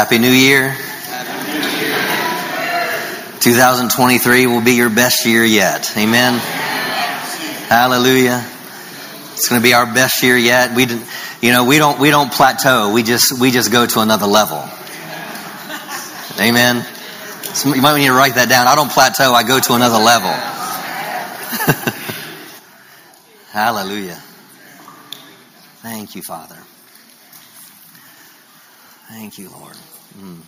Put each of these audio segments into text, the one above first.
Happy New Year. 2023 will be your best year yet. Amen. Hallelujah. It's going to be our best year yet. We, you know, we don't we don't plateau. We just we just go to another level. Amen. So you might need to write that down. I don't plateau. I go to another level. Hallelujah. Thank you, Father. Thank you, Lord. Mm.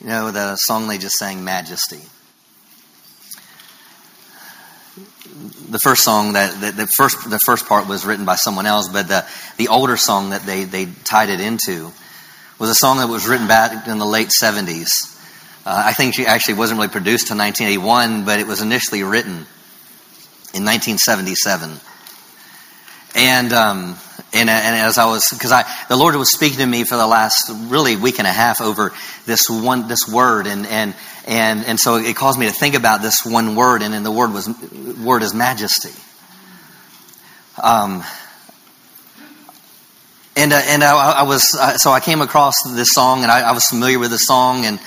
You know, the song they just sang, Majesty. The first song that, the, the first the first part was written by someone else, but the the older song that they they tied it into was a song that was written back in the late seventies. Uh, I think she actually wasn't really produced until 1981, but it was initially written in 1977. And um, and, and as I was, because I, the Lord was speaking to me for the last really week and a half over this one, this word, and and and and so it caused me to think about this one word, and then the word was word is majesty. Um, and uh, and I, I was uh, so I came across this song, and I, I was familiar with the song, and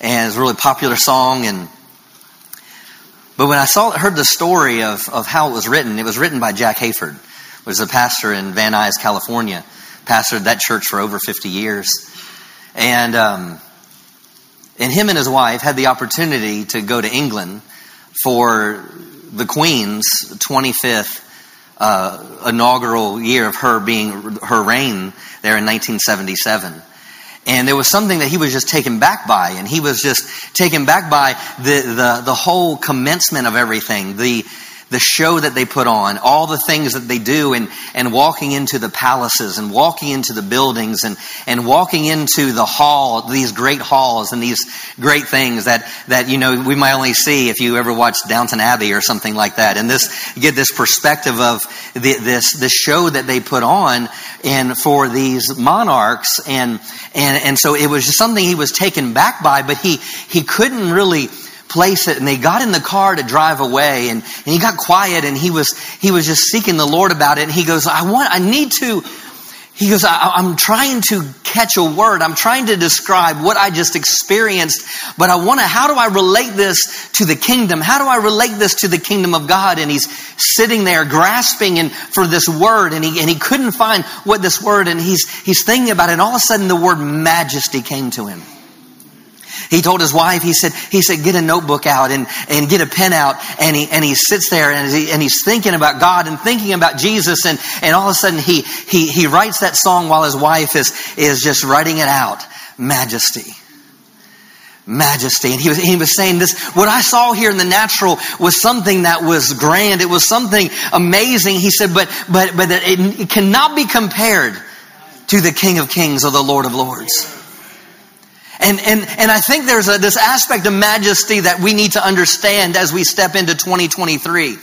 and it's a really popular song, and but when I saw heard the story of of how it was written, it was written by Jack Hayford was a pastor in Van Nuys, California. Pastored that church for over 50 years. And, um, and him and his wife had the opportunity to go to England for the Queen's 25th uh, inaugural year of her being her reign there in 1977. And there was something that he was just taken back by, and he was just taken back by the, the, the whole commencement of everything, the, the show that they put on, all the things that they do, and, and walking into the palaces and walking into the buildings and, and walking into the hall, these great halls and these great things that, that, you know, we might only see if you ever watch Downton Abbey or something like that. And this, get this perspective of the, this, this show that they put on and for these monarchs. And, and, and so it was just something he was taken back by, but he, he couldn't really, place it and they got in the car to drive away and, and he got quiet and he was he was just seeking the lord about it and he goes i want i need to he goes I, i'm trying to catch a word. I'm trying to describe what i just experienced but i want to how do i relate this to the kingdom? How do i relate this to the kingdom of god? And he's sitting there grasping and for this word and he and he couldn't find what this word and he's he's thinking about it. And all of a sudden the word majesty came to him he told his wife, he said, he said, get a notebook out and, and get a pen out. And he, and he sits there and, he, and he's thinking about God and thinking about Jesus. And, and all of a sudden he, he, he writes that song while his wife is, is just writing it out. Majesty majesty. And he was, he was saying this, what I saw here in the natural was something that was grand. It was something amazing. He said, but, but, but it, it cannot be compared to the King of Kings or the Lord of Lords. And, and, and I think there's a, this aspect of majesty that we need to understand as we step into 2023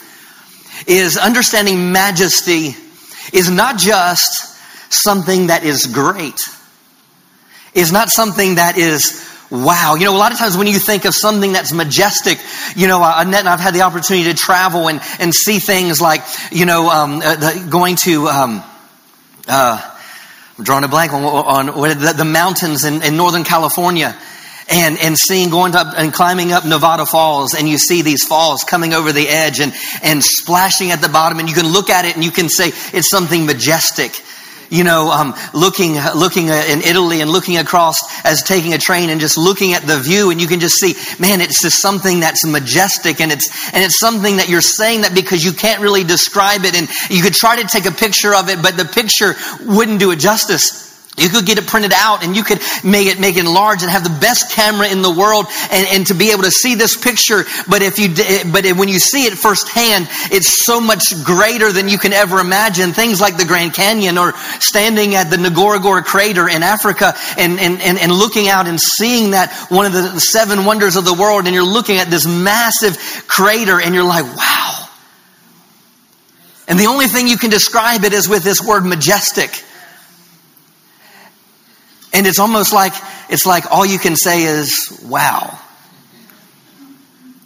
is understanding majesty is not just something that is great. Is not something that is wow. You know, a lot of times when you think of something that's majestic, you know, uh, Annette and I've had the opportunity to travel and, and see things like, you know, um, uh, the, going to, um, uh, I'm drawing a blank on, on the, the, mountains in, in Northern California and, and seeing going up and climbing up Nevada Falls and you see these falls coming over the edge and, and splashing at the bottom and you can look at it and you can say it's something majestic you know, um, looking, looking uh, in Italy and looking across as taking a train and just looking at the view and you can just see, man, it's just something that's majestic and it's, and it's something that you're saying that because you can't really describe it and you could try to take a picture of it, but the picture wouldn't do it justice. You could get it printed out and you could make it, make it large and have the best camera in the world and, and to be able to see this picture. But if you, but when you see it firsthand, it's so much greater than you can ever imagine. Things like the Grand Canyon or standing at the Ngorongoro crater in Africa and, and, and, and looking out and seeing that one of the seven wonders of the world and you're looking at this massive crater and you're like, wow. And the only thing you can describe it is with this word majestic. And it's almost like it's like all you can say is wow.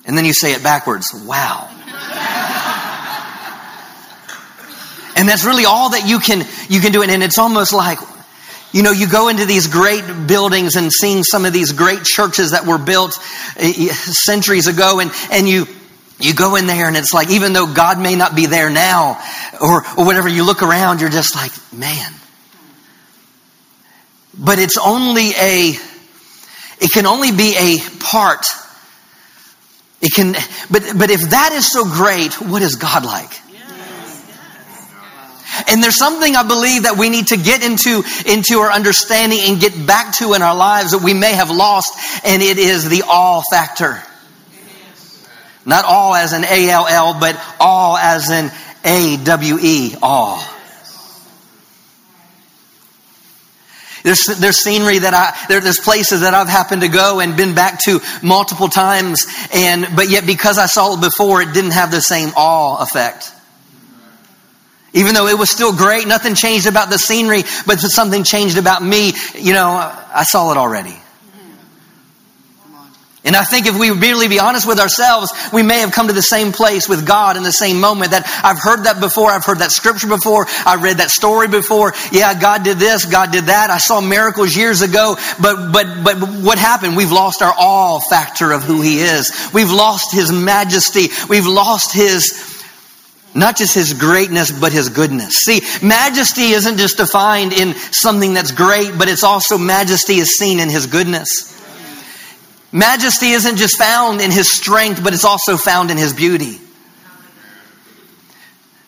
And then you say it backwards, wow. and that's really all that you can you can do it and it's almost like You know, you go into these great buildings and seeing some of these great churches that were built eh, eh, centuries ago, and, and you, you go in there and it's like, even though God may not be there now, or, or whatever, you look around, you're just like, man. But it's only a, it can only be a part. It can, but, but if that is so great, what is God like? And there's something I believe that we need to get into, into our understanding and get back to in our lives that we may have lost, and it is the all factor. Not all as an A-L-L, but all as an A-W-E, all. There's, there's scenery that I, there, there's places that I've happened to go and been back to multiple times, and, but yet because I saw it before, it didn't have the same awe effect. Even though it was still great, nothing changed about the scenery, but something changed about me. You know, I saw it already. And I think if we really be honest with ourselves, we may have come to the same place with God in the same moment that I've heard that before. I've heard that scripture before. I read that story before. Yeah, God did this. God did that. I saw miracles years ago. But, but, but what happened? We've lost our all factor of who He is. We've lost His majesty. We've lost His, not just his greatness, but his goodness. See, majesty isn't just defined in something that's great, but it's also majesty is seen in his goodness. Majesty isn't just found in his strength, but it's also found in his beauty.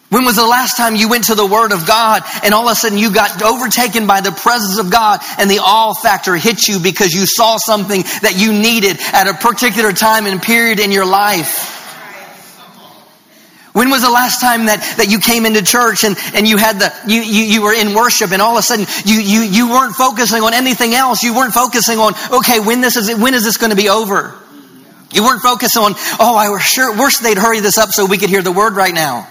When was the last time you went to the Word of God and all of a sudden you got overtaken by the presence of God and the all factor hit you because you saw something that you needed at a particular time and period in your life? When was the last time that, that you came into church and, and you had the, you, you, you were in worship and all of a sudden you, you, you weren't focusing on anything else. You weren't focusing on, okay, when this is, when is this going to be over? You weren't focused on, oh, I sure, wish they'd hurry this up so we could hear the word right now.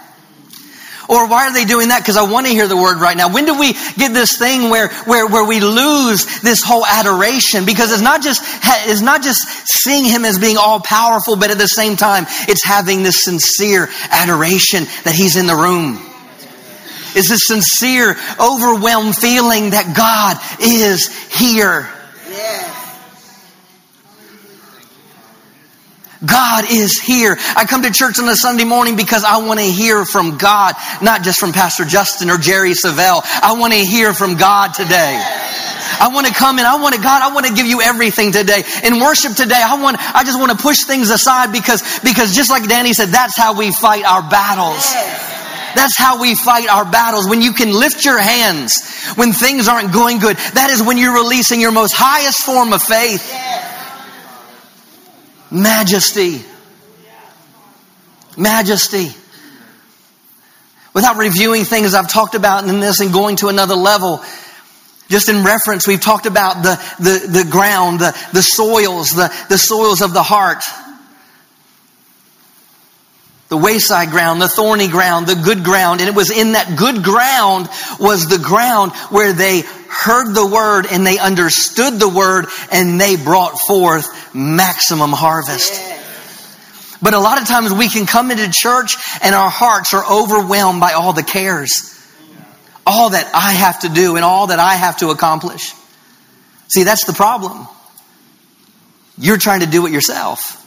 Or why are they doing that? Because I want to hear the word right now. When do we get this thing where, where, where we lose this whole adoration? Because it's not just, it's not just seeing him as being all powerful, but at the same time, it's having this sincere adoration that he's in the room. It's this sincere, overwhelmed feeling that God is here. God is here. I come to church on a Sunday morning because I want to hear from God, not just from Pastor Justin or Jerry Savelle. I want to hear from God today. I want to come and I want to, God, I want to give you everything today. In worship today, I want, I just want to push things aside because, because just like Danny said, that's how we fight our battles. That's how we fight our battles. When you can lift your hands when things aren't going good, that is when you're releasing your most highest form of faith majesty. Majesty. Without reviewing things I've talked about in this and going to another level, just in reference, we've talked about the, the, the ground, the, the soils, the, the soils of the heart. The wayside ground, the thorny ground, the good ground. And it was in that good ground was the ground where they heard the word and they understood the word and they brought forth maximum harvest. But a lot of times we can come into church and our hearts are overwhelmed by all the cares. All that I have to do and all that I have to accomplish. See, that's the problem. You're trying to do it yourself.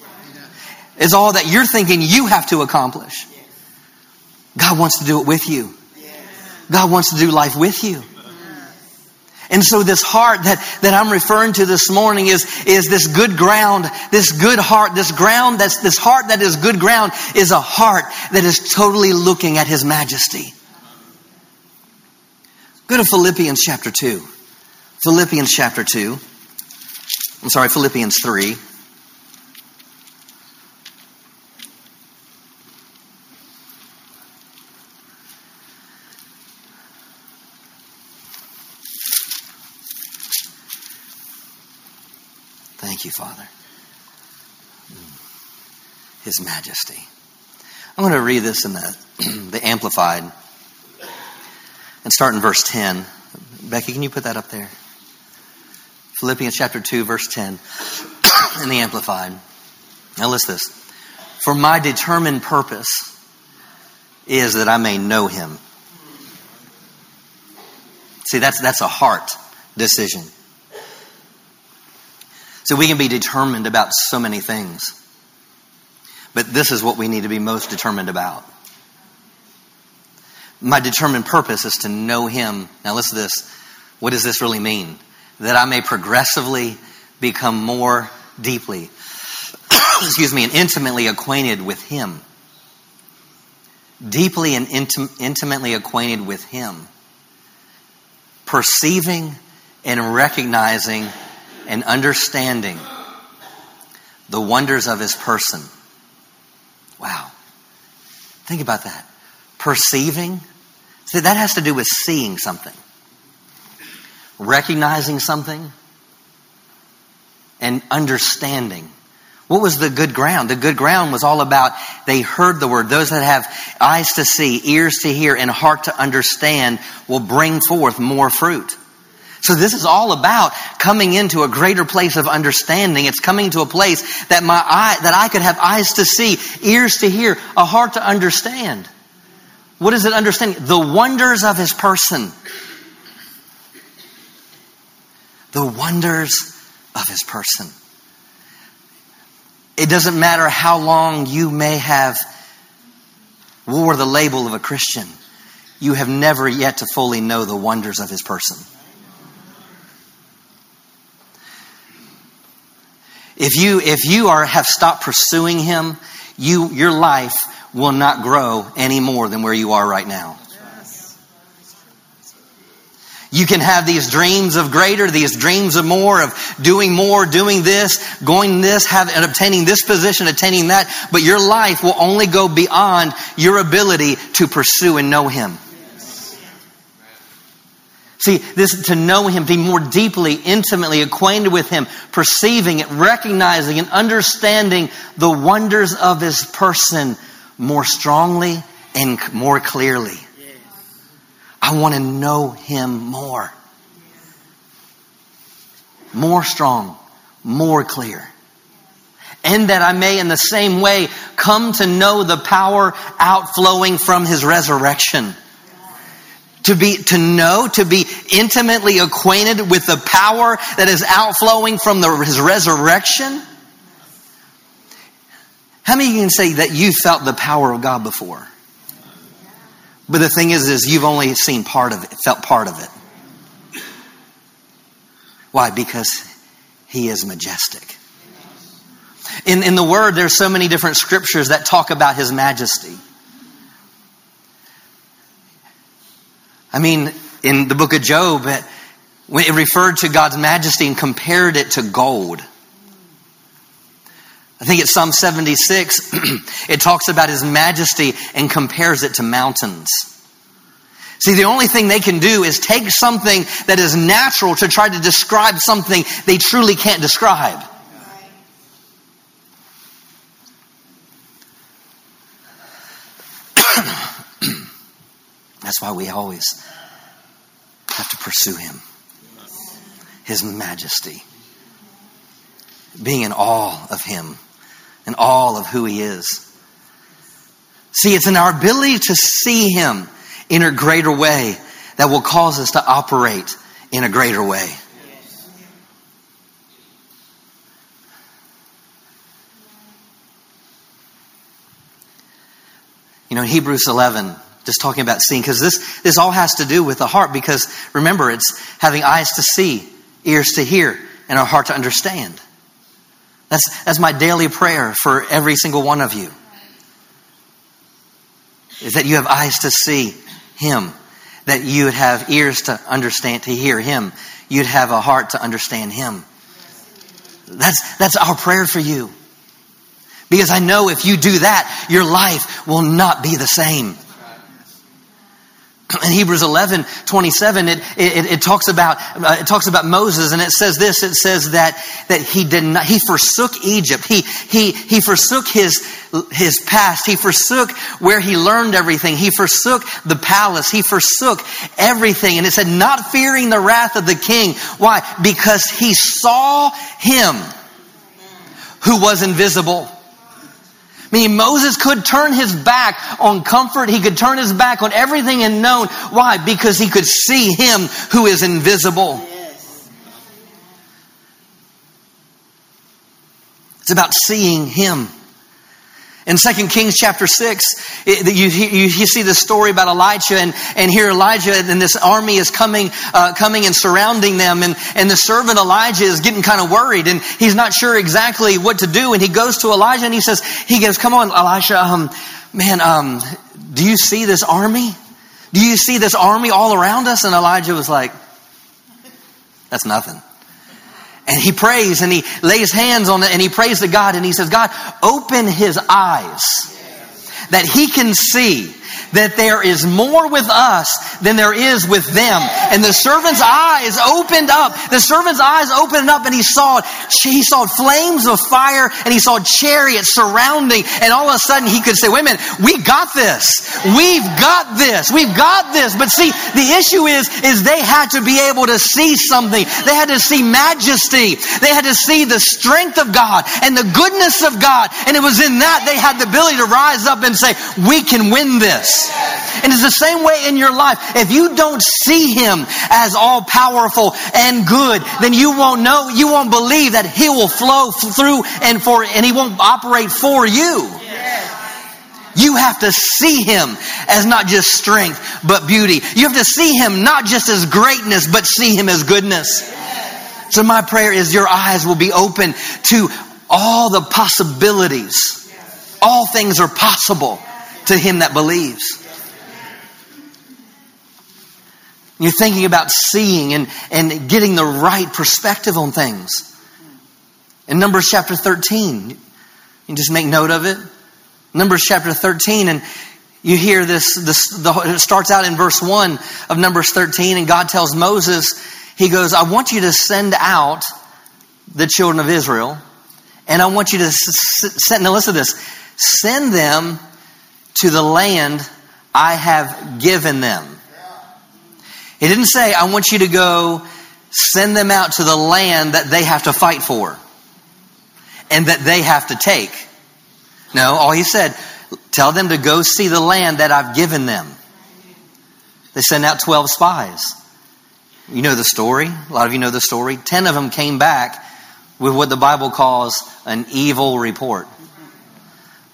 It's all that you're thinking you have to accomplish. God wants to do it with you. God wants to do life with you. And so this heart that, that I'm referring to this morning is, is this good ground, this good heart, this ground that's, this heart that is good ground is a heart that is totally looking at His majesty. Go to Philippians chapter 2. Philippians chapter 2. I'm sorry, Philippians 3. Thank you, Father. His majesty. I'm going to read this in the, the Amplified and start in verse 10. Becky, can you put that up there? Philippians chapter 2, verse 10 in the Amplified. Now, listen this. For my determined purpose is that I may know him. See, that's, that's a heart decision. So we can be determined about so many things. But this is what we need to be most determined about. My determined purpose is to know Him. Now, listen to this. What does this really mean? That I may progressively become more deeply, excuse me, and intimately acquainted with Him. Deeply and intim- intimately acquainted with Him. Perceiving and recognizing and understanding the wonders of his person. Wow. Think about that. Perceiving. See, that has to do with seeing something, recognizing something, and understanding. What was the good ground? The good ground was all about they heard the word. Those that have eyes to see, ears to hear, and heart to understand will bring forth more fruit. So this is all about coming into a greater place of understanding. It's coming to a place that my eye, that I could have eyes to see, ears to hear, a heart to understand. What is it understanding? The wonders of his person. The wonders of his person. It doesn't matter how long you may have wore the label of a Christian. You have never yet to fully know the wonders of his person. If you, if you are, have stopped pursuing Him, you, your life will not grow any more than where you are right now. You can have these dreams of greater, these dreams of more, of doing more, doing this, going this, have, and obtaining this position, attaining that, but your life will only go beyond your ability to pursue and know Him. See, this to know Him, be more deeply, intimately acquainted with Him, perceiving it, recognizing and understanding the wonders of His person more strongly and more clearly. I want to know Him more. More strong, more clear. And that I may in the same way come to know the power outflowing from His resurrection to be, to know, to be intimately acquainted with the power that is outflowing from the, his resurrection. How many of you can say that you felt the power of God before? But the thing is, is you've only seen part of it, felt part of it. Why? Because he is majestic. In, in the Word, there's so many different scriptures that talk about his majesty. I mean, in the book of Job, it referred to God's majesty and compared it to gold. I think it's Psalm 76, it talks about his majesty and compares it to mountains. See, the only thing they can do is take something that is natural to try to describe something they truly can't describe. That's why we always have to pursue Him. His majesty. Being in awe of Him and all of who He is. See, it's in our ability to see Him in a greater way that will cause us to operate in a greater way. You know, in Hebrews 11, just talking about seeing, because this, this all has to do with the heart, because remember, it's having eyes to see, ears to hear, and a heart to understand. That's, that's my daily prayer for every single one of you. Is that you have eyes to see Him, that you would have ears to understand, to hear Him, you'd have a heart to understand Him. That's, that's our prayer for you. Because I know if you do that, your life will not be the same in Hebrews 11, 27, it, it, it talks about, uh, it talks about Moses and it says this, it says that, that he did not, he forsook Egypt. He, he, he forsook his, his past. He forsook where he learned everything. He forsook the palace. He forsook everything. And it said, not fearing the wrath of the king. Why? Because he saw him who was invisible. Mean Moses could turn his back on comfort. He could turn his back on everything and known. Why? Because he could see him who is invisible. Yes. It's about seeing him. In 2 Kings chapter 6, it, you, you, you, see the story about Elijah, and, and here Elijah and this army is coming, uh, coming and surrounding them, and, and the servant Elijah is getting kind of worried, and he's not sure exactly what to do, and he goes to Elijah and he says, he goes, come on, Elijah, um, man, um, do you see this army? Do you see this army all around us? And Elijah was like, that's nothing. And he prays and he lays hands on it and he prays to God and he says, God, open his eyes that he can see that there is more with us than there is with them. And the servant's eyes opened up. The servant's eyes opened up and he saw, he saw flames of fire and he saw chariots surrounding. And all of a sudden he could say, wait a minute, we got this. We've got this. We've got this. But see, the issue is, is they had to be able to see something. They had to see majesty. They had to see the strength of God and the goodness of God. And it was in that they had the ability to rise up and say, we can win this. And it's the same way in your life. If you don't see Him as all powerful and good, then you won't know, you won't believe that He will flow through and for, and He won't operate for you. You have to see Him as not just strength, but beauty. You have to see Him not just as greatness, but see Him as goodness. So my prayer is your eyes will be open to all the possibilities. All things are possible to him that believes. You're thinking about seeing and, and getting the right perspective on things. In Numbers chapter 13, you just make note of it. Numbers chapter 13, and you hear this, this the, it starts out in verse 1 of Numbers 13, and God tells Moses, He goes, I want you to send out the children of Israel, and I want you to send, now listen to this, send them to the land I have given them. He didn't say, I want you to go send them out to the land that they have to fight for and that they have to take. No, all he said, tell them to go see the land that I've given them. They sent out 12 spies. You know the story. A lot of you know the story. Ten of them came back with what the Bible calls an evil report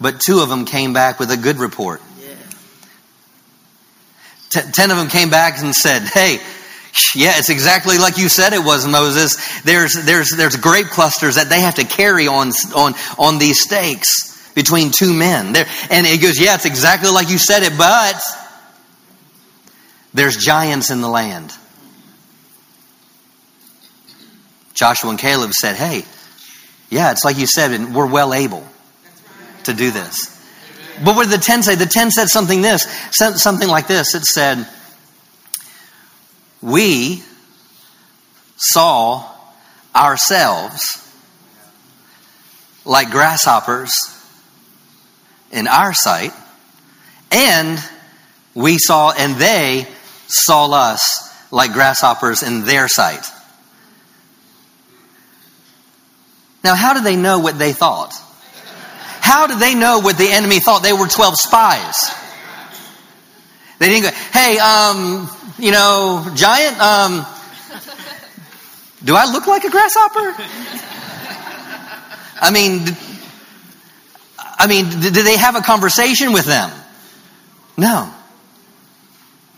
but two of them came back with a good report. Ten of them came back and said, Hey, yeah, it's exactly like you said it was, Moses. There's, there's, there's grape clusters that they have to carry on, on, on these stakes between two men. There, and it goes, Yeah, it's exactly like you said it, but there's giants in the land. Joshua and Caleb said, Hey, yeah, it's like you said, and we're well able to do this. But what did the 10 say? The 10 said something this, said something like this. It said, We saw ourselves like grasshoppers in our sight, and we saw, and they saw us like grasshoppers in their sight. Now, how did they know what they thought? How did they know what the enemy thought? They were 12 spies. They didn't go, hey, um, you know, giant, um, do I look like a grasshopper? I mean, I mean, did they have a conversation with them? No.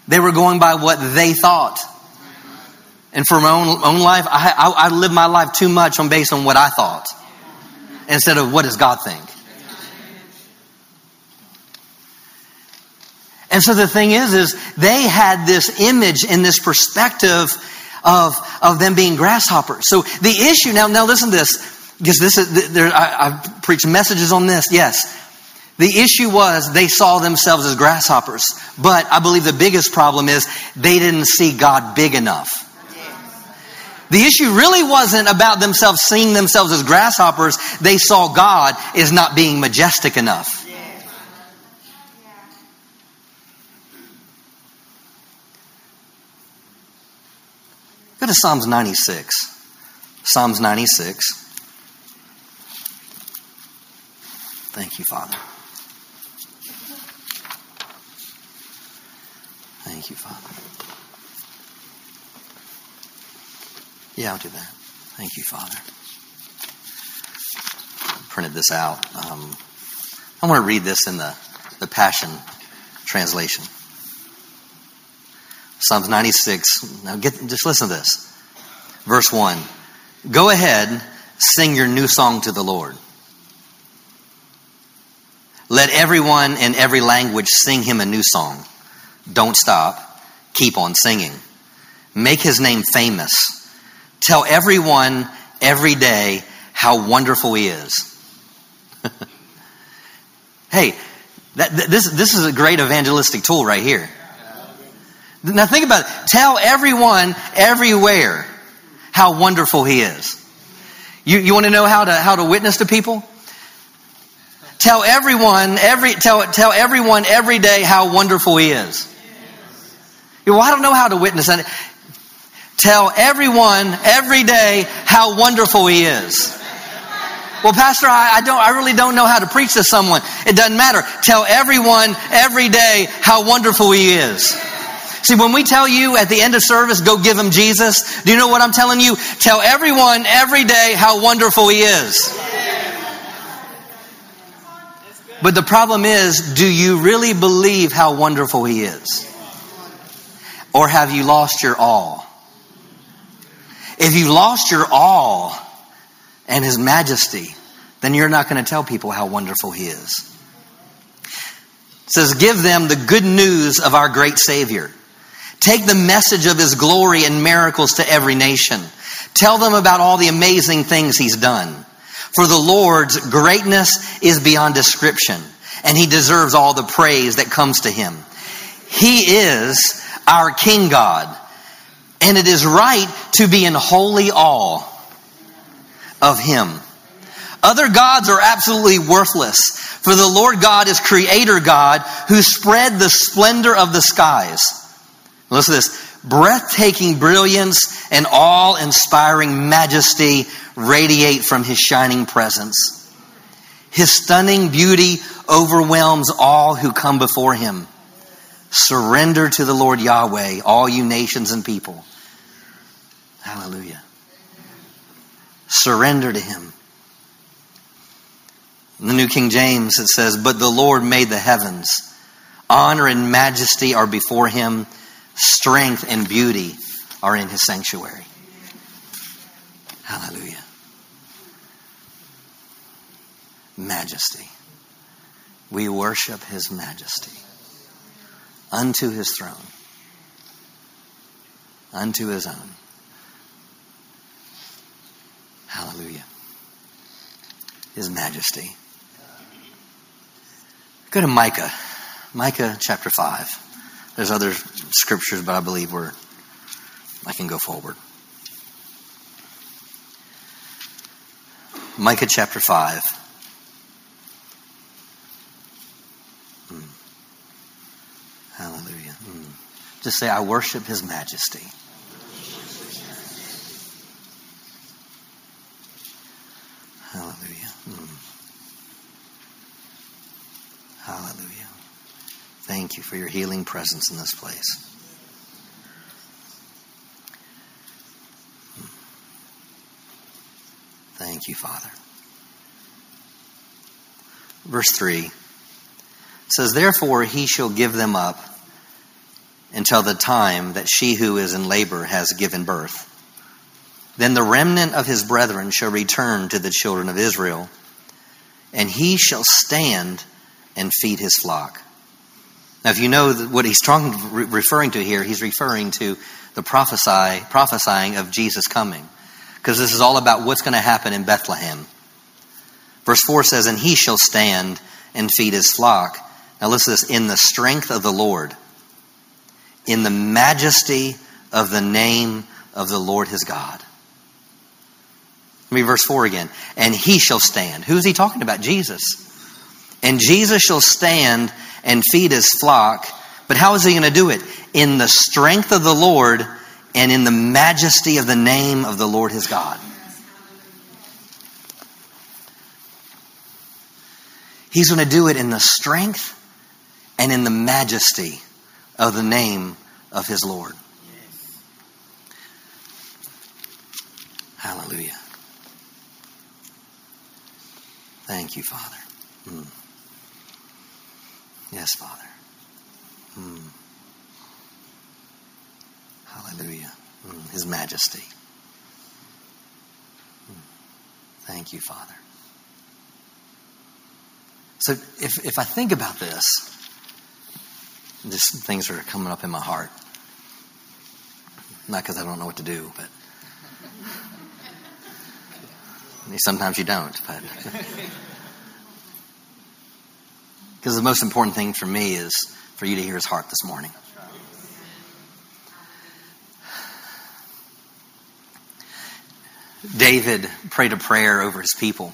They were going by what they thought. And for my own, own life, I, I, I live my life too much on based on what I thought instead of what does God think. And so the thing is, is they had this image and this perspective of, of them being grasshoppers. So the issue now, now listen to this, because this is, there, I, I've preached messages on this. Yes. The issue was they saw themselves as grasshoppers. But I believe the biggest problem is they didn't see God big enough. The issue really wasn't about themselves seeing themselves as grasshoppers. They saw God as not being majestic enough. To Psalms 96. Psalms 96. Thank you, Father. Thank you, Father. Yeah, I'll do that. Thank you, Father. I printed this out. Um, I want to read this in the, the Passion translation. Psalms 96. Now get, just listen to this. Verse 1. Go ahead, sing your new song to the Lord. Let everyone in every language sing him a new song. Don't stop. Keep on singing. Make his name famous. Tell everyone every day how wonderful he is. hey, that, this, this is a great evangelistic tool right here. Now think about it. Tell everyone everywhere how wonderful he is. You, you want to know how to, how to witness to people? Tell everyone, every, tell, tell everyone every day how wonderful he is. Well, I don't know how to witness. Tell everyone every day how wonderful he is. Well, Pastor, I, I, don't, I really don't know how to preach to someone. It doesn't matter. Tell everyone every day how wonderful he is. See, when we tell you at the end of service, go give him Jesus, do you know what I'm telling you? Tell everyone every day how wonderful he is. But the problem is, do you really believe how wonderful he is? Or have you lost your all? If you lost your all and his majesty, then you're not going to tell people how wonderful he is. It says, give them the good news of our great Savior. Take the message of his glory and miracles to every nation. Tell them about all the amazing things he's done. For the Lord's greatness is beyond description, and he deserves all the praise that comes to him. He is our King God, and it is right to be in holy awe of him. Other gods are absolutely worthless, for the Lord God is creator God who spread the splendor of the skies. Listen to this breathtaking brilliance and awe inspiring majesty radiate from his shining presence. His stunning beauty overwhelms all who come before him. Surrender to the Lord Yahweh, all you nations and people. Hallelujah. Surrender to him. In the New King James, it says, But the Lord made the heavens. Honor and majesty are before him strength and beauty are in his sanctuary. Hallelujah. Majesty. We worship his majesty unto his throne, unto his own. Hallelujah. His majesty. Go to Micah, Micah chapter 5. There's other scriptures, but I believe we're, I can go forward. Micah chapter 5. Hmm. Hallelujah. Hmm. Just say, I worship His majesty. Hallelujah. Hmm. Hallelujah. Thank you for your healing presence in this place. Thank you, Father. Verse 3 says, Therefore he shall give them up until the time that she who is in labor has given birth. Then the remnant of his brethren shall return to the children of Israel, and he shall stand and feed his flock. Now, if you know what he's referring to here, he's referring to the prophesy, prophesying of Jesus coming. Because this is all about what's going to happen in Bethlehem. Verse 4 says, And he shall stand and feed his flock. Now listen to this in the strength of the Lord, in the majesty of the name of the Lord his God. Let me verse 4 again. And he shall stand. Who's he talking about? Jesus. And Jesus shall stand and feed his flock. But how is he going to do it? In the strength of the Lord and in the majesty of the name of the Lord his God. He's going to do it in the strength and in the majesty of the name of his Lord. Hallelujah. Thank you, Father. Mm. Yes, Father. Mm. Hallelujah. Mm. His majesty. Mm. Thank you, Father. So if, if I think about this, just things are coming up in my heart. Not because I don't know what to do, but sometimes you don't. But because the most important thing for me is for you to hear His heart this morning. David prayed a prayer over his people.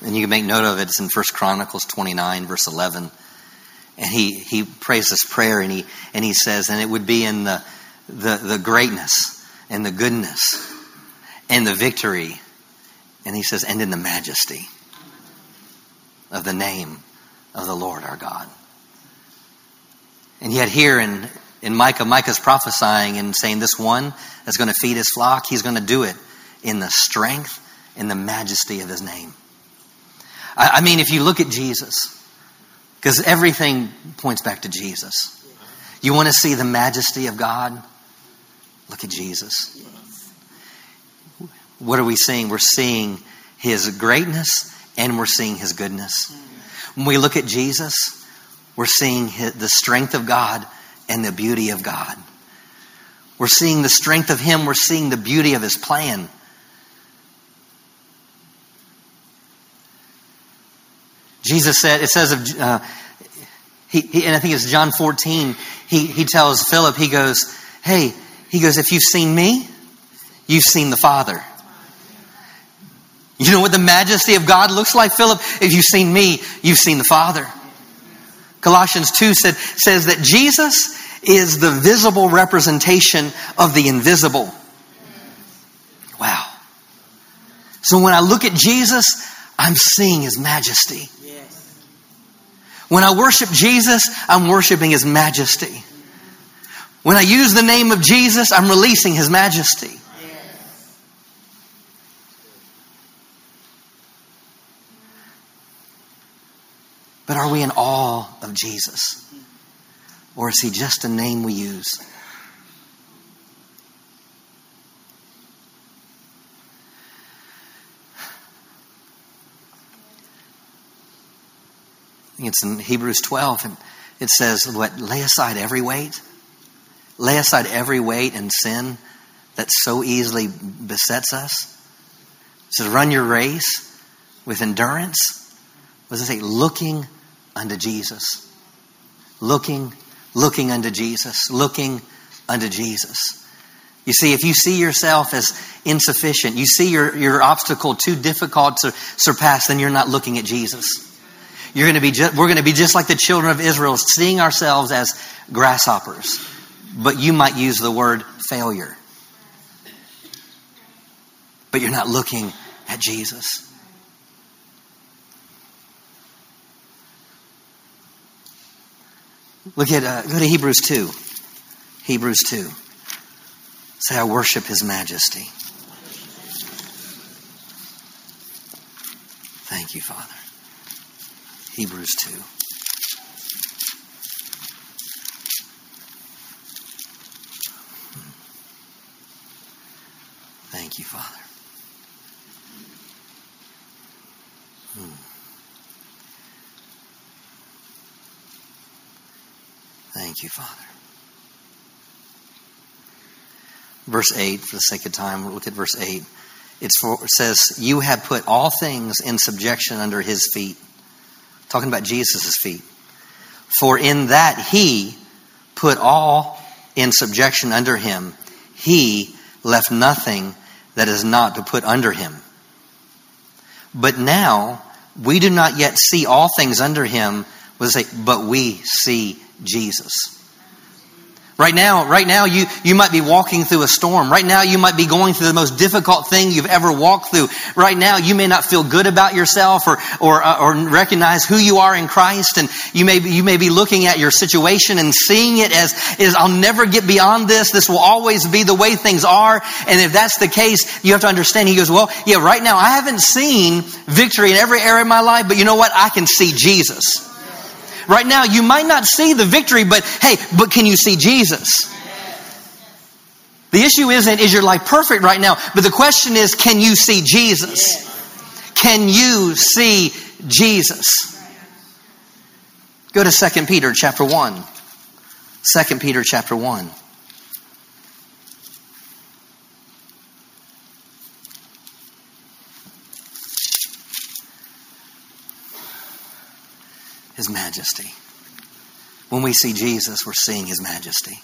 And you can make note of it. It's in 1 Chronicles 29, verse 11. And he, he prays this prayer and he, and he says, and it would be in the, the, the greatness and the goodness and the victory. And he says, and in the majesty of the name of the Lord our God. And yet here in, in Micah, Micah's prophesying and saying this one that's going to feed his flock, he's going to do it in the strength and the majesty of his name. I, I mean, if you look at Jesus, because everything points back to Jesus. You want to see the majesty of God? Look at Jesus. What are we seeing? We're seeing his greatness and we're seeing his goodness. When we look at Jesus, we're seeing the strength of God and the beauty of God. We're seeing the strength of him, we're seeing the beauty of his plan. Jesus said, it says of, uh, he, he, and I think it's John 14, he, he tells Philip, he goes, hey, he goes, if you've seen me, you've seen the Father. You know what the majesty of God looks like, Philip? If you've seen me, you've seen the Father. Colossians 2 said, says that Jesus is the visible representation of the invisible. Wow. So when I look at Jesus, I'm seeing his majesty. When I worship Jesus, I'm worshiping His majesty. When I use the name of Jesus, I'm releasing His majesty. But are we in awe of Jesus? Or is He just a name we use? it's in Hebrews 12, and it says, what, lay aside every weight. Lay aside every weight and sin that so easily besets us. It says, run your race with endurance. What does it say? Looking unto Jesus. Looking, looking unto Jesus. Looking unto Jesus. You see, if you see yourself as insufficient, you see your, your obstacle too difficult to surpass, then you're not looking at Jesus. You're going to be just, we're going to be just like the children of Israel, seeing ourselves as grasshoppers. But you might use the word failure. But you're not looking at Jesus. Look at, uh, go to Hebrews 2. Hebrews 2. Say, I worship His majesty. Thank you, Father. Hebrews 2. Thank you, Father. Hmm. Thank you, Father. Verse 8, for the sake of time, we'll look at verse 8. it says, You have put all things in subjection under his feet. Talking about Jesus' feet. For in that he put all in subjection under him, he left nothing that is not to put under him. But now we do not yet see all things under him, but we see Jesus. Right now, right now you, you might be walking through a storm. Right now you might be going through the most difficult thing you've ever walked through. Right now you may not feel good about yourself or, or, uh, or recognize who you are in Christ and you may, be, you may be looking at your situation and seeing it as, is I'll never get beyond this. This will always be the way things are. And if that's the case, you have to understand. He goes, well, yeah, right now I haven't seen victory in every area of my life, but you know what? I can see Jesus. Right now, you might not see the victory, but hey, but can you see Jesus? The issue isn't, is your life perfect right now? But the question is, can you see Jesus? Can you see Jesus? Go to 2 Peter chapter 1. 2 Peter chapter 1. His majesty. When we see Jesus, we're seeing His majesty.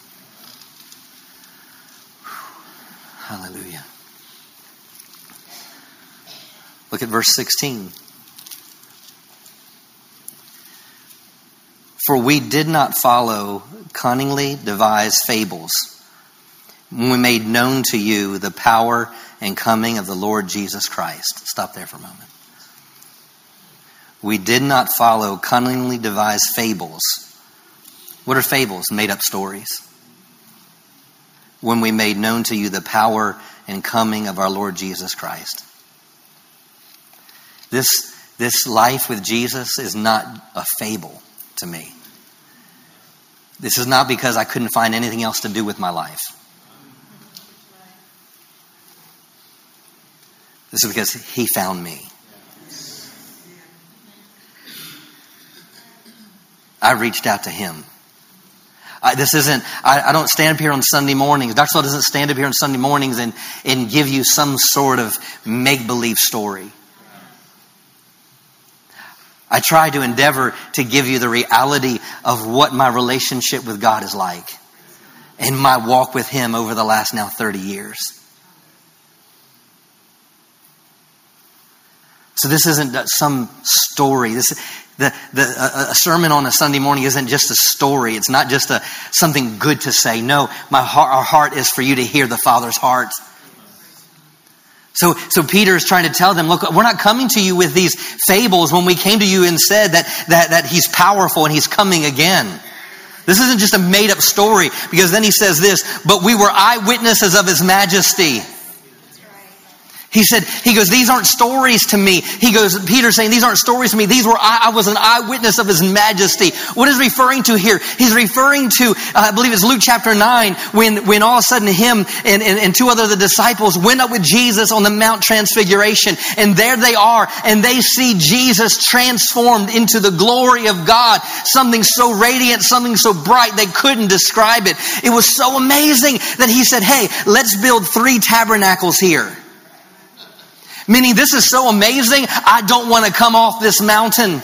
Hallelujah. Look at verse 16. For we did not follow cunningly devised fables when we made known to you the power and coming of the Lord Jesus Christ. Stop there for a moment. We did not follow cunningly devised fables. What are fables? Made up stories. When we made known to you the power and coming of our Lord Jesus Christ. This, this life with Jesus is not a fable to me. This is not because I couldn't find anything else to do with my life. This is because He found me. I reached out to him. I, this isn't, I, I, don't stand up here on Sunday mornings. Dr. Swell doesn't stand up here on Sunday mornings and, and give you some sort of make believe story. I try to endeavor to give you the reality of what my relationship with God is like and my walk with Him over the last now 30 years. So this isn't some story. This, the, the, a, sermon on a Sunday morning isn't just a story. It's not just a, something good to say. No, my heart, our heart is for you to hear the Father's heart. So, so Peter is trying to tell them, look, we're not coming to you with these fables when we came to you and said that, that, that he's powerful and he's coming again. This isn't just a made up story because then he says this, but we were eyewitnesses of his majesty. He said, he goes, these aren't stories to me. He goes, Peter's saying, these aren't stories to me. These were, I, I was an eyewitness of his majesty. What is referring to here? He's referring to, uh, I believe it's Luke chapter 9, when, when all of a sudden him and, and, and two other of the disciples went up with Jesus on the Mount Transfiguration. And there they are, and they see Jesus transformed into the glory of God. Something so radiant, something so bright, they couldn't describe it. It was so amazing that he said, hey, let's build three tabernacles here. Meaning, this is so amazing, I don't want to come off this mountain.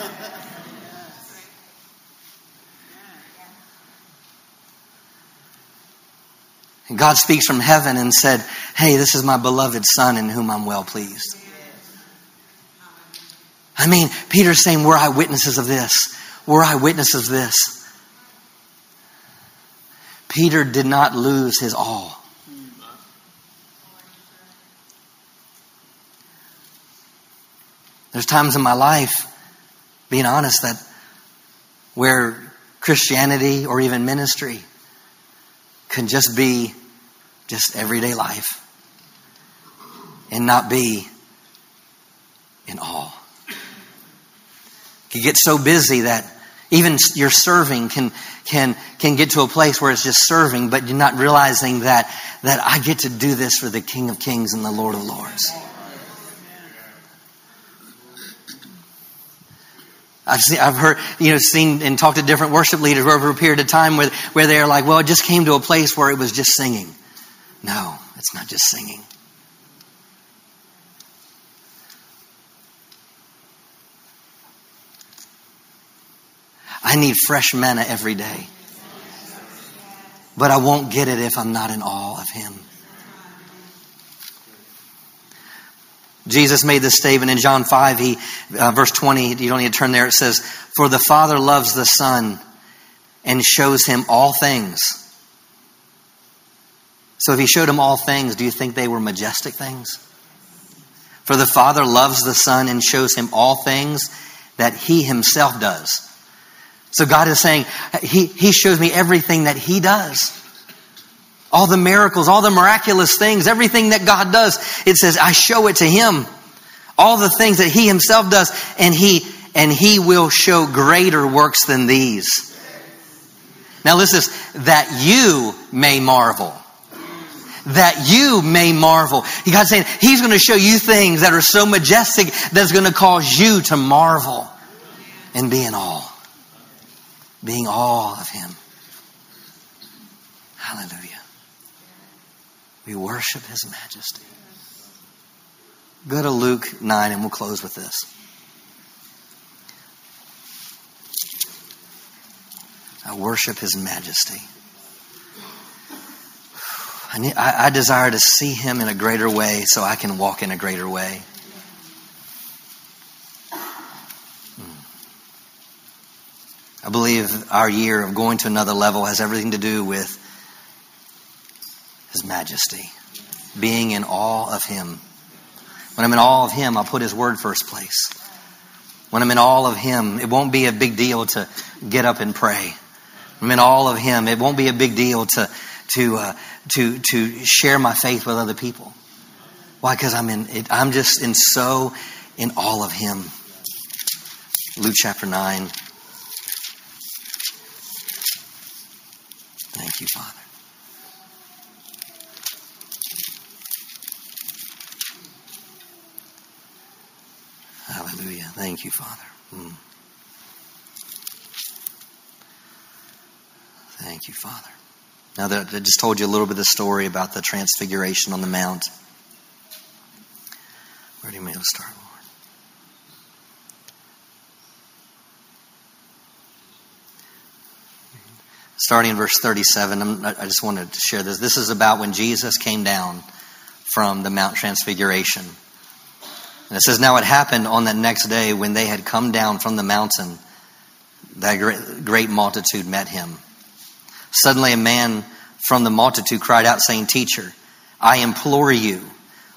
And God speaks from heaven and said, Hey, this is my beloved Son in whom I'm well pleased. I mean, Peter's saying, We're eyewitnesses of this. We're eyewitnesses of this. Peter did not lose his all. There's times in my life, being honest, that where Christianity or even ministry can just be just everyday life and not be in awe. You get so busy that even your serving can, can, can get to a place where it's just serving, but you're not realizing that, that I get to do this for the King of Kings and the Lord of Lords. I've, seen, I've heard, you know, seen and talked to different worship leaders over a period of time where, where they're like, well, it just came to a place where it was just singing. No, it's not just singing. I need fresh manna every day. But I won't get it if I'm not in awe of Him. Jesus made this statement in John 5, he, uh, verse 20, you don't need to turn there, it says, For the Father loves the Son and shows him all things So if he showed him all things, do you think they were majestic things? For the Father loves the Son and shows him all things that he himself does. So God is saying, he, he shows me everything that He does. All the miracles, all the miraculous things, everything that God does, it says, I show it to Him. All the things that He Himself does, and He and He will show greater works than these. Now listen, that you may marvel. That you may marvel. God's saying He's going to show you things that are so majestic that's going to cause you to marvel and be in awe being all of Him. Hallelujah. We worship His majesty. Go to Luke 9 and we'll close with this. I worship His majesty. I, need, I, I desire to see Him in a greater way so I can walk in a greater way. Hmm. I believe our year of going to another level has everything to do with His majesty, being in awe of Him. When I'm in awe of Him, I'll put His word first place. When I'm in awe of Him, it won't be a big deal to get up and pray. I'm in awe of Him. It won't be a big deal to to uh, to to share my faith with other people. Why? Because I'm in. It, I'm just in so in awe of Him. Luke chapter nine. Thank you, Father. Hallelujah. Thank you, Father. Mm. Thank you, Father. Now I just told you a little bit of the story about the transfiguration on the mount. Where do you want to start? Lord? Starting in verse 37. I'm, i just wanted to share this. This is about when Jesus came down from the Mount Transfiguration. And it says, Now it happened on that next day when they had come down from the mountain, that great, great multitude met him. Suddenly a man from the multitude cried out, saying, Teacher, I implore you,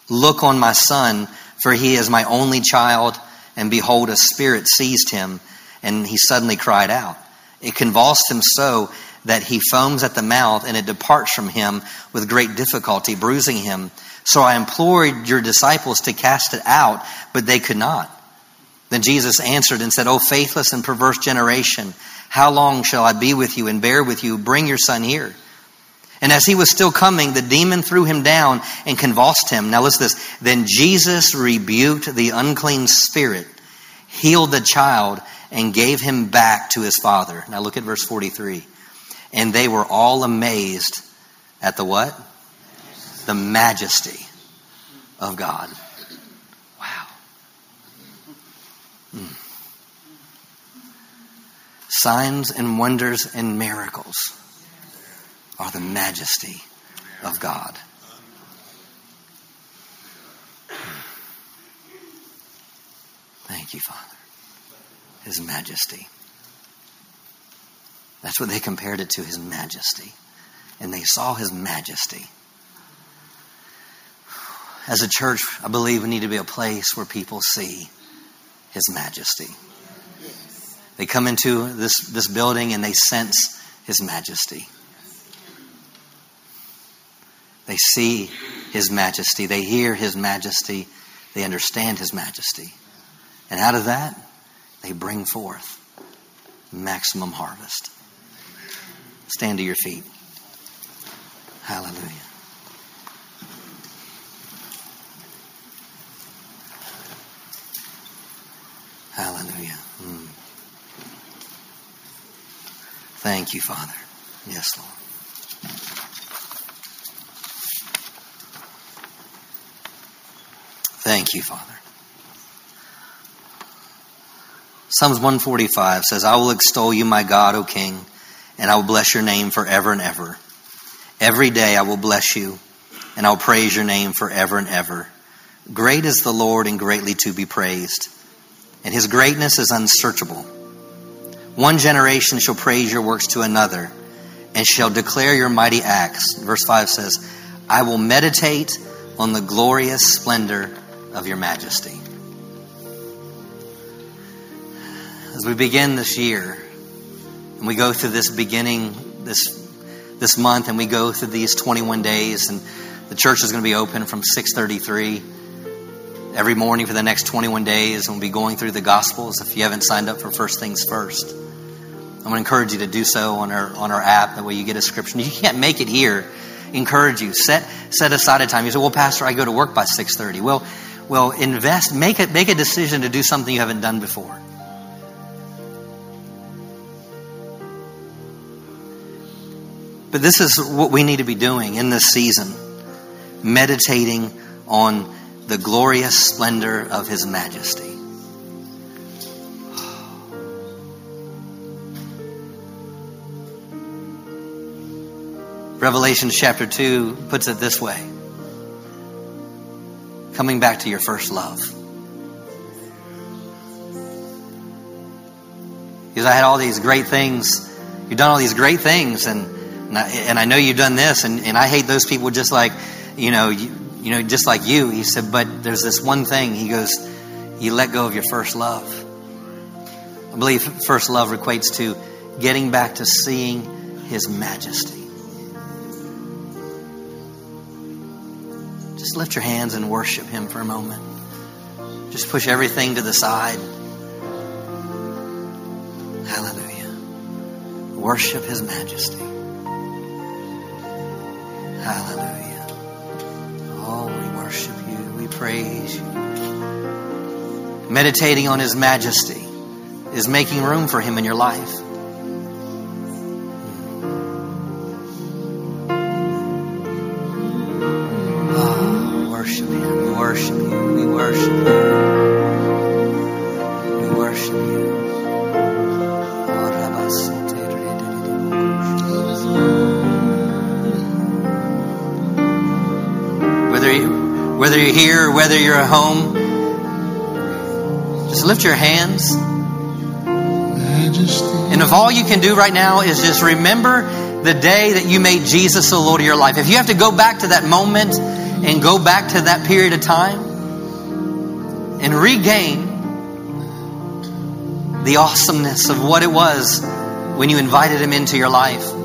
look on my son, for he is my only child. And behold, a spirit seized him, and he suddenly cried out. It convulsed him so that he foams at the mouth and it departs from him with great difficulty, bruising him. So I implored your disciples to cast it out, but they could not. Then Jesus answered and said, O faithless and perverse generation, how long shall I be with you and bear with you? Bring your son here. And as he was still coming, the demon threw him down and convulsed him. Now listen to this. Then Jesus rebuked the unclean spirit, healed the child, and gave him back to his father. Now look at verse 43. And they were all amazed at the what? The majesty of God. Wow. Mm. Signs and wonders and miracles are the majesty of God. Thank you, Father. His majesty. That's what they compared it to, his majesty. And they saw his majesty. As a church, I believe we need to be a place where people see his majesty. They come into this, this building and they sense his majesty. They see his majesty. They hear his majesty. They understand his majesty. And out of that, they bring forth maximum harvest. Stand to your feet. Hallelujah. Hallelujah. Mm. Thank you, Father. Yes, Lord. Thank you, Father. Psalms 145 says, I will extol you, my God, O King and I will bless your name forever and ever. Every day I will bless you, and I'll praise your name forever and ever. Great is the Lord and greatly to be praised, and his greatness is unsearchable. One generation shall praise your works to another, and shall declare your mighty acts. Verse 5 says, I will meditate on the glorious splendor of your majesty. As we begin this year, and we go through this beginning, this this month, and we go through these 21 days, and the church is going to be open from 6:33 every morning for the next 21 days, and we'll be going through the Gospels. If you haven't signed up for First Things First, I'm going to encourage you to do so on our on our app. That way, you get a scripture. You can't make it here. Encourage you set set aside a time. You say, "Well, Pastor, I go to work by 6:30." Well, well, invest. Make it make a decision to do something you haven't done before. But this is what we need to be doing in this season meditating on the glorious splendor of His majesty. Revelation chapter 2 puts it this way coming back to your first love. Because I had all these great things, you've done all these great things, and and I, and I know you've done this, and, and I hate those people just like, you know, you, you know, just like you. He said, but there's this one thing. He goes, you let go of your first love. I believe first love equates to getting back to seeing His majesty. Just lift your hands and worship Him for a moment. Just push everything to the side. Hallelujah. Worship His majesty. Hallelujah. Oh, we worship you. We praise you. Meditating on His majesty is making room for Him in your life. Oh, worship Him. We worship you. We worship you. Whether you're here or whether you're at home, just lift your hands. And if all you can do right now is just remember the day that you made Jesus the Lord of your life, if you have to go back to that moment and go back to that period of time and regain the awesomeness of what it was when you invited Him into your life.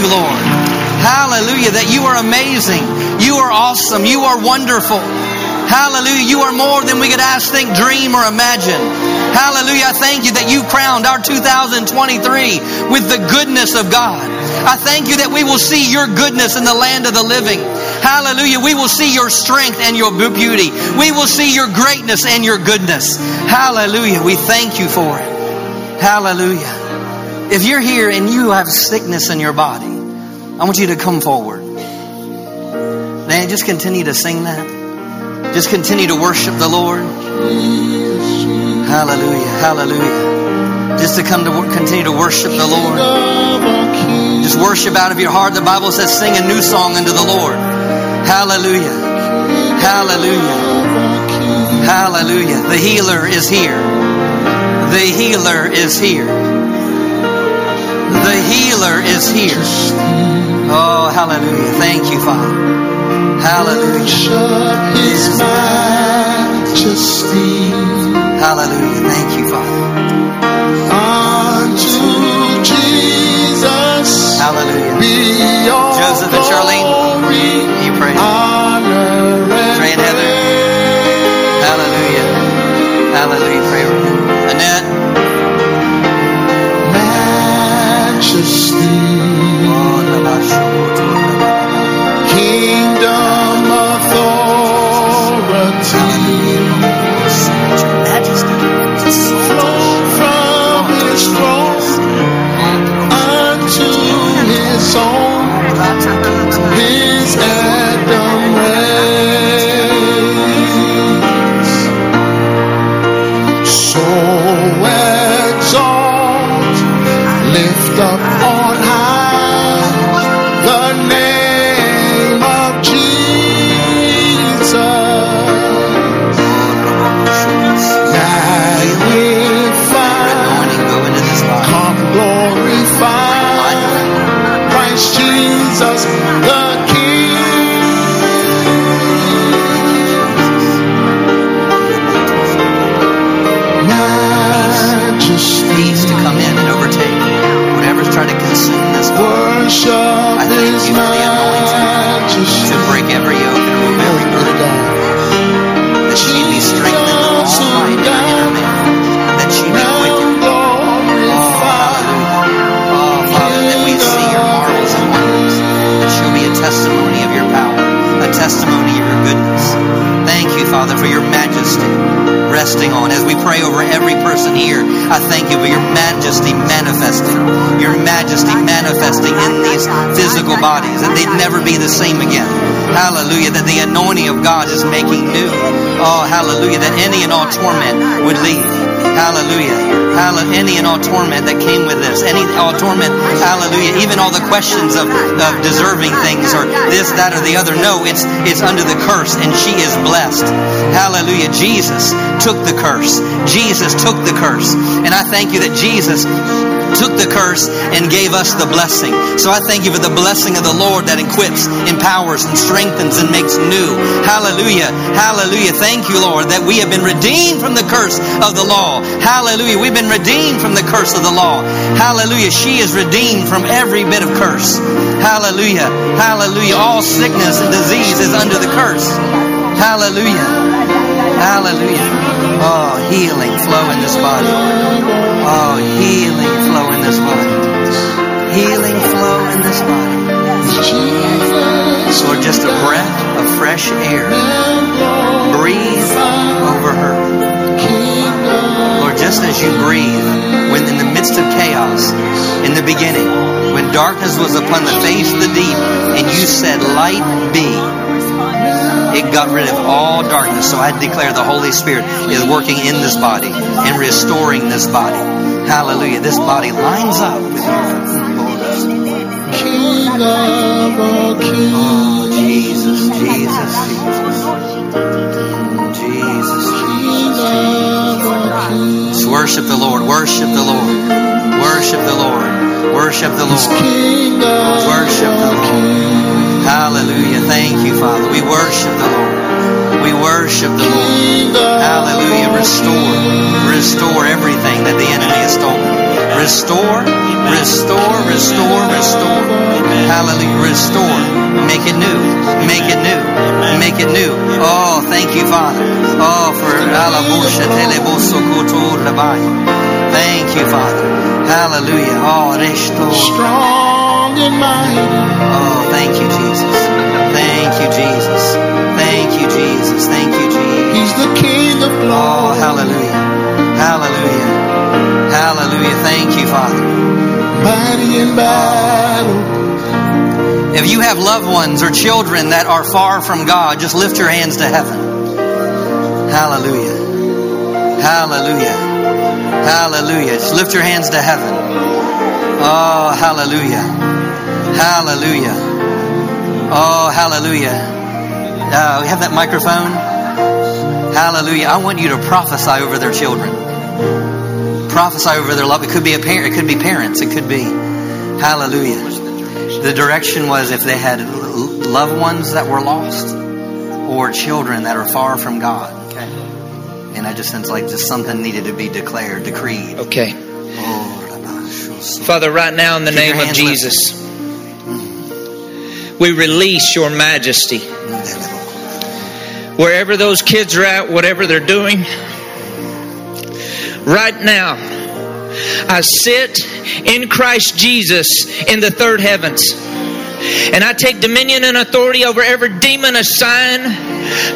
You, Lord. Hallelujah. That you are amazing. You are awesome. You are wonderful. Hallelujah. You are more than we could ask, think, dream, or imagine. Hallelujah. I thank you that you crowned our 2023 with the goodness of God. I thank you that we will see your goodness in the land of the living. Hallelujah. We will see your strength and your beauty. We will see your greatness and your goodness. Hallelujah. We thank you for it. Hallelujah. If you're here and you have sickness in your body, I want you to come forward. Man, just continue to sing that. Just continue to worship the Lord. Hallelujah. Hallelujah. Just to come to continue to worship the Lord. Just worship out of your heart. The Bible says, sing a new song unto the Lord. Hallelujah. Hallelujah. Hallelujah. The healer is here. The healer is here. The healer is here. Oh, hallelujah. Thank you, Father. Hallelujah. His majesty. Hallelujah. Thank you, Father. Unto Jesus Hallelujah. Joseph and Charlene, Hallelujah. Even all the questions of, of deserving things or this, that, or the other. No, it's it's under the curse and she is blessed. Hallelujah. Jesus took the curse. Jesus took the curse. And I thank you that Jesus took the curse and gave us the blessing. So I thank you for the blessing of the Lord that equips, empowers, and strengthens and makes new. Hallelujah. Hallelujah. Thank you, Lord, that we have been redeemed from the curse of the law. Hallelujah. We've been redeemed from the curse of the law. Hallelujah. She is redeemed from every bit of curse. Hallelujah. Hallelujah. All sickness and disease is under the curse. Hallelujah. Hallelujah. Oh, healing flow in this body. Oh, healing this body. Healing flow in this body. Lord, just a breath of fresh air. Breathe over her. Lord, just as you breathe when in the midst of chaos, in the beginning, when darkness was upon the face of the deep, and you said, Light be it got rid of all darkness. So I declare the Holy Spirit is working in this body and restoring this body. Hallelujah. This body lines up with your King of all oh, kings. Oh, Jesus, Jesus, Jesus. Jesus. King of all kings. Just worship the Lord. Worship the Lord. Worship the Lord. Worship the Lord. Worship the Lord. Hallelujah. Thank you, Father. We worship the Lord. We worship the Lord. Hallelujah. Restore. Restore everything that the enemy has stolen. Restore, restore, restore, restore. Hallelujah. Restore. Make it new. Make it new. Make it new. Oh, thank you, Father. Oh, for. Thank you, Father. Hallelujah. Oh, restore. strong and mighty. Oh, thank you, Jesus. Thank you, Jesus. Thank you, Jesus. Thank you, Jesus. He's the King of Oh, glory. hallelujah. Hallelujah. Hallelujah. Thank you, Father. Mighty in battle. If you have loved ones or children that are far from God, just lift your hands to heaven. Hallelujah. Hallelujah. Hallelujah. Just lift your hands to heaven. Oh, hallelujah. Hallelujah. Oh, hallelujah. Uh, we have that microphone. Hallelujah. I want you to prophesy over their children. Prophesy over their love. It could be a parent. It could be parents. It could be. Hallelujah. The direction was if they had loved ones that were lost or children that are far from God. Okay. And I just sense like just something needed to be declared, decreed. Okay. Oh, Father, right now in the Keep name of Jesus, we release your majesty. Wherever those kids are at, whatever they're doing, right now, I sit in Christ Jesus in the third heavens. And I take dominion and authority over every demon assigned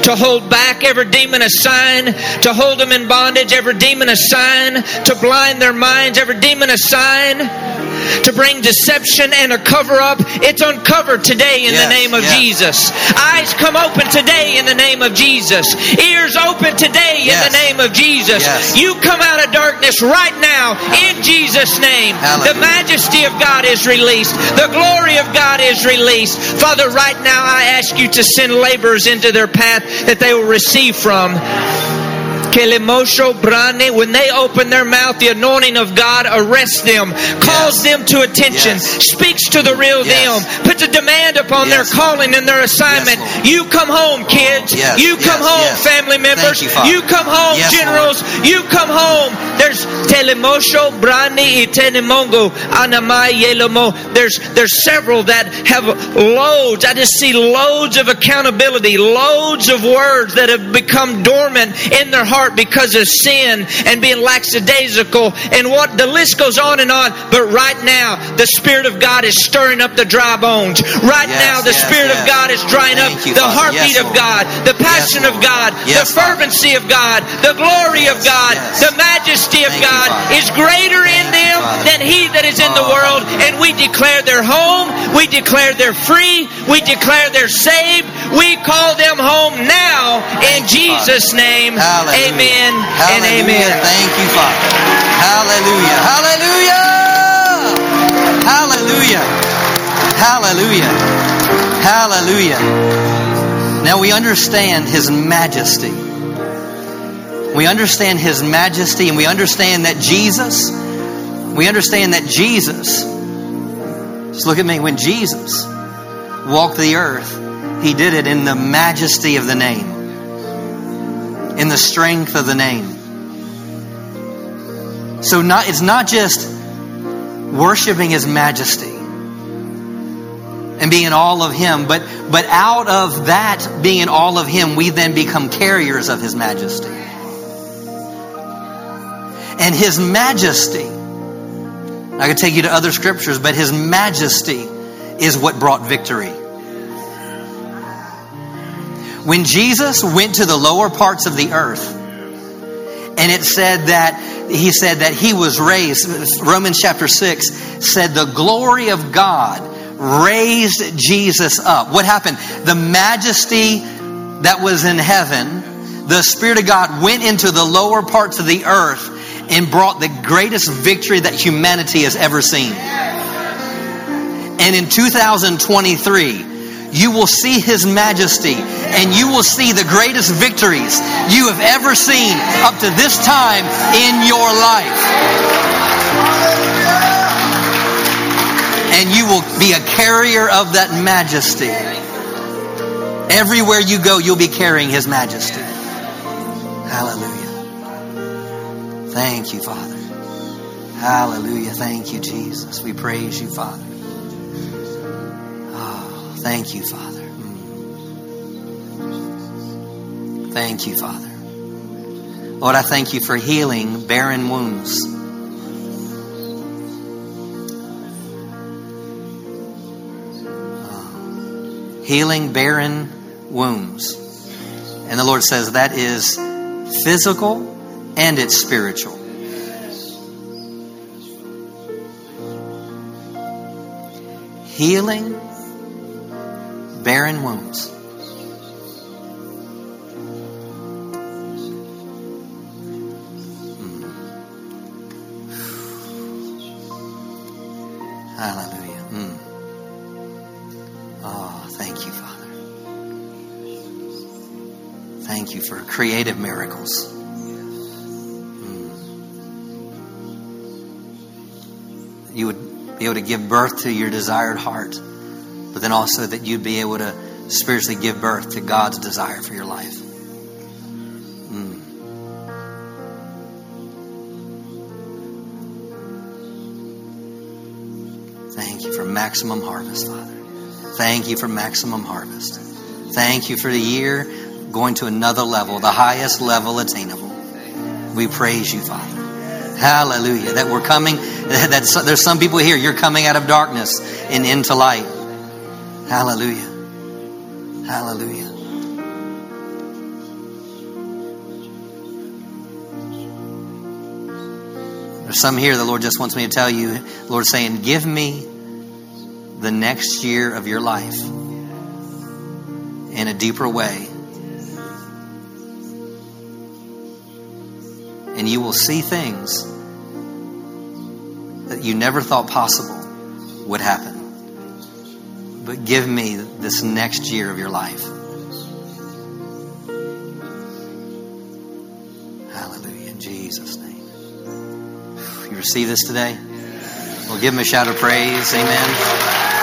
to hold back, every demon assigned to hold them in bondage, every demon assigned to blind their minds, every demon assigned to bring deception and a cover up. It's uncovered today in Yes, the name of yes. Jesus. Eyes come open today in the name of Jesus. Ears open today in the name of Jesus. Yes. You come out of darkness right now in Jesus' name. Hallelujah. The majesty of God is released. The glory of God is released. Father, right now I ask you to send laborers into their path that they will receive from. Brane, when they open their mouth, the anointing of God arrests them, calls them to attention, Yes. speaks to the real Yes. them, puts a demand upon Yes, their calling and their assignment. Yes, you come home, kids. Yes, You come yes, home, yes. family members. Thank you, come home, Yes, generals. You come home. There's telemosho brani itenemongo anamai yelomo. There's there's several that have loads. I just see loads of accountability, loads of words that have become dormant in their heart because of sin and being lackadaisical and what the list goes on and on. But right now, the Spirit of God is stirring up the dry bones. Right Yes, now, the yes, Spirit of. God is drying Thank up you, the heartbeat Yes, of God, the passion Yes, of God, Yes, the fervency of God, the glory of God, yes. the majesty of Thank God Father. is greater in Thank you, them Father. than he that is in the world. And we declare they're home. We declare they're free. We declare they're saved. We call them home now in you, Jesus' name. Hallelujah. Amen and Hallelujah. amen. Thank you, Father. Hallelujah. Hallelujah. Hallelujah. Hallelujah. Hallelujah. Now we understand His majesty. We understand His majesty and we understand that Jesus, we understand that Jesus, just look at me, when Jesus walked the earth, He did it in the majesty of the name in the strength of the name. So not it's not just worshiping his majesty and being in all of him, but but out of that being in all of him, we then become carriers of his majesty. And his majesty, I could take you to other scriptures, but his majesty is what brought victory. When Jesus went to the lower parts of the earth, and it said that he said that he was raised, Romans chapter 6 said the glory of God raised Jesus up. What happened? The majesty that was in heaven, the Spirit of God went into the lower parts of the earth and brought the greatest victory that humanity has ever seen. And in 2023, you will see His majesty and you will see the greatest victories you have ever seen up to this time in your life. And you will be a carrier of that majesty. Everywhere you go, you'll be carrying His majesty. Hallelujah. Thank you, Father. Hallelujah. Thank you, Jesus. We praise you, Father. Thank you, Father. Thank you, Father. Lord, I thank you for healing barren wombs. Oh, healing barren wombs. And the Lord says that is physical and it's spiritual. Healing barren wombs. Hmm. Hallelujah. Mm. Oh, thank you, Father. Thank you for creative miracles. you would be able to give birth to your desired heart, then also that you'd be able to spiritually give birth to God's desire for your life. Mm. Thank you for maximum harvest, Father. Thank you for maximum harvest. Thank you for the year going to another level, the highest level attainable. We praise you, Father. Hallelujah. That we're coming, that there's some people here, you're coming out of darkness and into light. Hallelujah. Hallelujah. There's some here the Lord just wants me to tell you, the Lord saying, Give me the next year of your life in a deeper way. And you will see things that you never thought possible would happen. But give me this next year of your life. Hallelujah. In Jesus' name. You receive this today? Well, give him a shout of praise. Amen.